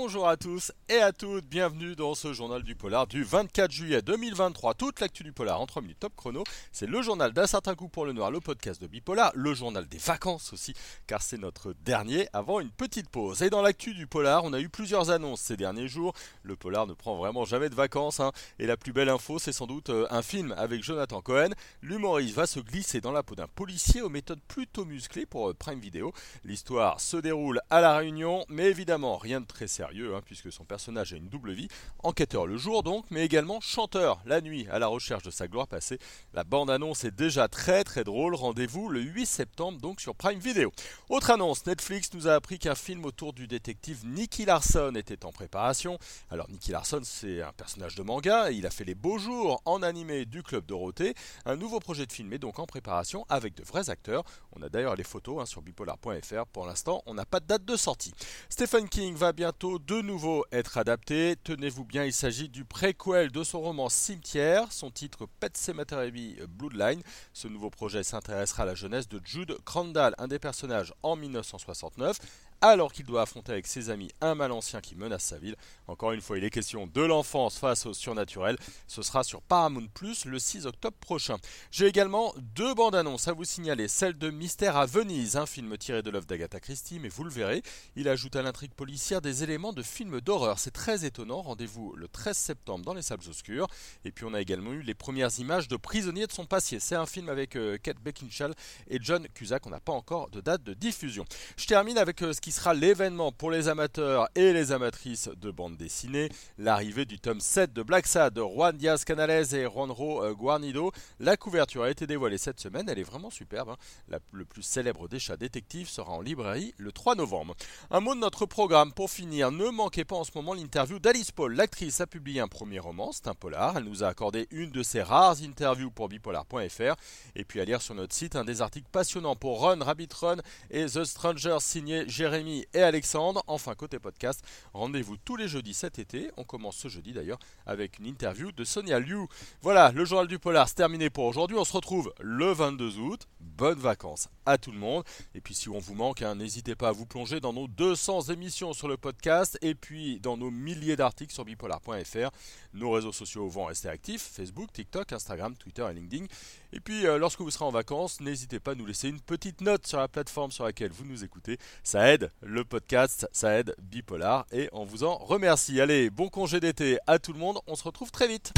à tous et à toutes, bienvenue dans ce journal du polar du 24 juillet 2023. Toute l'actu du polar en 3 minutes top chrono, c'est le journal d'un certain coup pour le noir, le podcast de Bipolar, le journal des vacances aussi, car c'est notre dernier avant une petite pause. Et dans l'actu du polar, on a eu plusieurs annonces ces derniers jours. Le polar ne prend vraiment jamais de vacances, hein. et la plus belle info, c'est sans doute euh, un film avec Jonathan Cohen. L'humoriste va se glisser dans la peau d'un policier aux méthodes plutôt musclées pour euh, Prime Video. L'histoire se déroule à La Réunion, mais évidemment rien de très sérieux, hein, puisque son personnage a une double vie, enquêteur le jour donc, mais également chanteur la nuit, à la recherche de sa gloire passée. La bande-annonce est déjà très très drôle, rendez-vous le 8 septembre donc sur Prime Video. Autre annonce, Netflix nous a appris qu'un film autour du détective Nicky Larson était en préparation. Alors Nicky Larson c'est un personnage de manga, il a fait les beaux jours en animé du Club Dorothée. Un nouveau projet de film est donc en préparation avec de vrais acteurs. On a d'ailleurs les photos hein, sur bipolar.fr. Pour l'instant, on n'a pas de date de sortie. Stephen King va bientôt de nouveau être adapté. Tenez-vous bien, il s'agit du préquel de son roman Cimetière, son titre Pet Cemetery Bloodline. Ce nouveau projet s'intéressera à la jeunesse de Jude Crandall, un des personnages en 1969 alors qu'il doit affronter avec ses amis un mal ancien qui menace sa ville. Encore une fois, il est question de l'enfance face au surnaturel. Ce sera sur Paramount Plus le 6 octobre prochain. J'ai également deux bandes annonces à vous signaler. Celle de Mystère à Venise, un film tiré de l'œuvre d'Agatha Christie, mais vous le verrez, il ajoute à l'intrigue policière des éléments de film d'horreur. C'est très étonnant. Rendez-vous le 13 septembre dans les salles obscures. Et puis on a également eu les premières images de Prisonniers de son passé. C'est un film avec euh, Kate Beckinsale et John Cusack. On n'a pas encore de date de diffusion. Je termine avec euh, ce qui sera l'événement pour les amateurs et les amatrices de bande dessinée, l'arrivée du tome 7 de Black Sad de Juan Diaz Canales et Juanro euh, Guarnido. La couverture a été dévoilée cette semaine, elle est vraiment superbe. Hein. le plus célèbre des chats détectives sera en librairie le 3 novembre. Un mot de notre programme pour finir, ne manquez pas en ce moment l'interview d'Alice Paul. L'actrice a publié un premier roman, c'est un polar. Elle nous a accordé une de ses rares interviews pour bipolar.fr. Et puis à lire sur notre site un des articles passionnants pour Run, Rabbit Run et The Stranger signé Jérémy et Alexandre. Enfin, côté podcast, rendez-vous tous les jeudis cet été. On commence ce jeudi d'ailleurs avec une interview de Sonia Liu. Voilà, le journal du polar, c'est terminé pour aujourd'hui. On se retrouve le 22 août. Bonnes vacances à tout le monde. Et puis si on vous manque, hein, n'hésitez pas à vous plonger dans nos 200 émissions sur le podcast et puis dans nos milliers d'articles sur bipolar.fr. Nos réseaux sociaux vont rester actifs, Facebook, TikTok, Instagram, Twitter et LinkedIn. Et puis lorsque vous serez en vacances, n'hésitez pas à nous laisser une petite note sur la plateforme sur laquelle vous nous écoutez. Ça aide le podcast, ça aide Bipolar et on vous en remercie. Allez, bon congé d'été à tout le monde, on se retrouve très vite.